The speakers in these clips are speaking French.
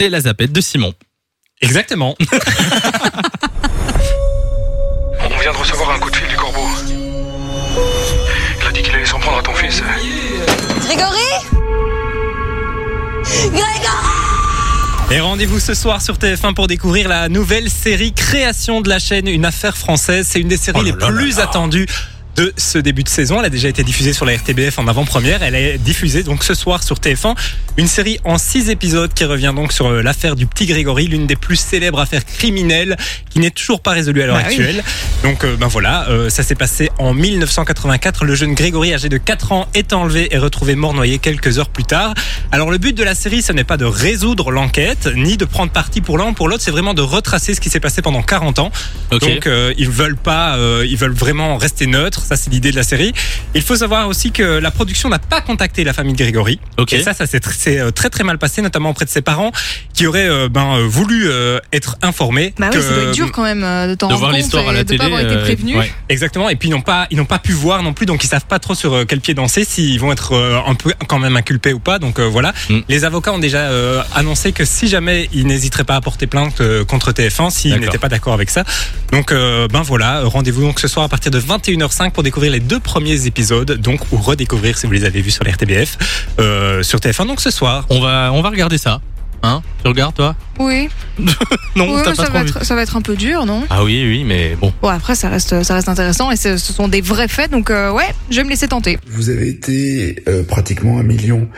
C'est la zapette de Simon. Exactement. On vient de recevoir un coup de fil du corbeau. Il a dit qu'il allait s'en prendre à ton fils. Grégory? Grégory Et rendez-vous ce soir sur TF1 pour découvrir la nouvelle série création de la chaîne Une affaire française. C'est une des séries Oh là les là plus là là. attendues de ce début de saison. Elle a déjà été diffusée sur la RTBF en avant-première. Elle est diffusée donc ce soir sur TF1. Une série en six épisodes qui revient donc sur euh, l'affaire du petit Grégory, l'une des plus célèbres affaires criminelles qui n'est toujours pas résolue à l'heure Bah oui. actuelle. Donc euh, ben voilà, euh, ça s'est passé en 1984. Le jeune Grégory âgé de 4 ans est enlevé et retrouvé mort noyé quelques heures plus tard. Alors le but de la série, ce n'est pas de résoudre l'enquête, ni de prendre parti pour l'un ou pour l'autre, c'est vraiment de retracer ce qui s'est passé pendant 40 ans. Donc euh, ils veulent pas, ils veulent vraiment rester neutres. Ça c'est l'idée de la série. Il faut savoir aussi que la production n'a pas contacté la famille de Grégory. Ok. Et ça, ça s'est euh, très très mal passé, notamment auprès de ses parents qui auraient euh, ben euh, voulu euh, être informés. Bah que- oui, ça doit être dur quand même euh, de t'en De rendre voir compte l'histoire à et la de télé. pas avoir été euh, prévenu. ouais. Exactement. Et puis ils n'ont pas, ils n'ont pas pu voir non plus, donc ils savent pas trop sur quel pied danser, s'ils vont être euh, un peu quand même inculpés ou pas. Donc euh, voilà. Mm. Les avocats ont déjà euh, annoncé que si jamais ils n'hésiteraient pas à porter plainte euh, contre TF1 s'ils n'étaient pas d'accord avec ça. Donc euh, ben voilà, rendez-vous donc ce soir à partir de 21h05 pour découvrir les deux premiers épisodes, donc ou redécouvrir si vous les avez vus sur la RTBF euh, sur TF1. Donc ce soir. On va, on va regarder ça. Hein? Tu regardes toi? Oui, Non, Oui, t'as pas ça, trop va envie. être, ça va être un peu dur, non? Ah oui, oui, mais bon. Bon, après, ça reste, ça reste intéressant et ce ce sont des vrais faits, donc euh, ouais, je vais me laisser tenter. Vous avez été euh, pratiquement un million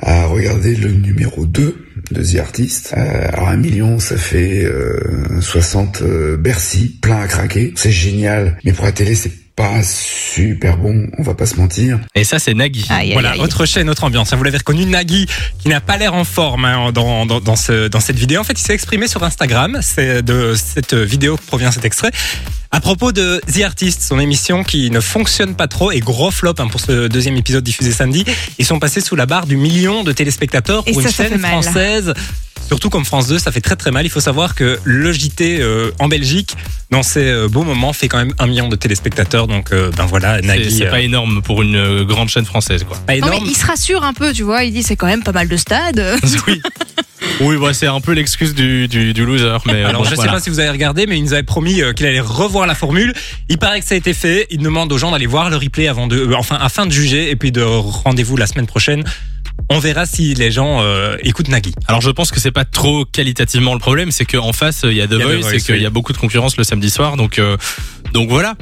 à regarder le numéro 2 de The Artist. Euh, alors un million, ça fait euh, 60 euh, Bercy, plein à craquer. C'est génial, mais pour la télé, c'est pas super bon, on va pas se mentir. Et ça, c'est Nagui. Aïe, Voilà, aïe. autre chaîne, autre ambiance. Vous l'avez reconnu, Nagui, qui n'a pas l'air en forme hein, dans, dans, dans, ce, dans cette vidéo. En fait, il s'est exprimé sur Instagram. C'est de cette vidéo que provient cet extrait. À propos de The Artist, son émission qui ne fonctionne pas trop et gros flop hein, pour ce deuxième épisode diffusé samedi. Ils sont passés sous la barre du million de téléspectateurs Et pour ça, une ça chaîne mal. française. Surtout comme France 2, ça fait très très mal. Il faut savoir que le JT euh, en Belgique, dans ces euh, beaux moments, fait quand même un million de téléspectateurs. Donc euh, ben voilà, C'est Nagui, c'est pas énorme pour une euh, grande chaîne française, quoi. pas Non, mais énorme. il se rassure un peu, tu vois, il dit c'est quand même pas mal de stades. oui. Oui, bah, c'est un peu l'excuse du, du, du loser. Mais Alors bon, je voilà. sais pas si vous avez regardé, mais il nous avait promis euh, qu'il allait revoir la formule. Il paraît que ça a été fait. Il demande aux gens d'aller voir le replay avant de, euh, enfin afin de juger et puis de rendez-vous la semaine prochaine. On verra si les gens euh, écoutent Nagui. Alors je pense que c'est pas trop qualitativement le problème, c'est qu'en face il y a The Il y a The Voice, Voice, et qu'il oui. y a beaucoup de concurrence le samedi soir, donc euh, donc voilà.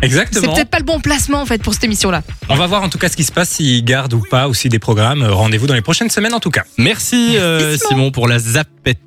C'est Exactement. peut-être pas le bon placement en fait pour cette émission-là. On va voir en tout cas ce qui se passe, s'ils gardent ou pas, ou si des programmes. Rendez-vous dans les prochaines semaines en tout cas. Merci, euh, Simon. Simon pour la zapette.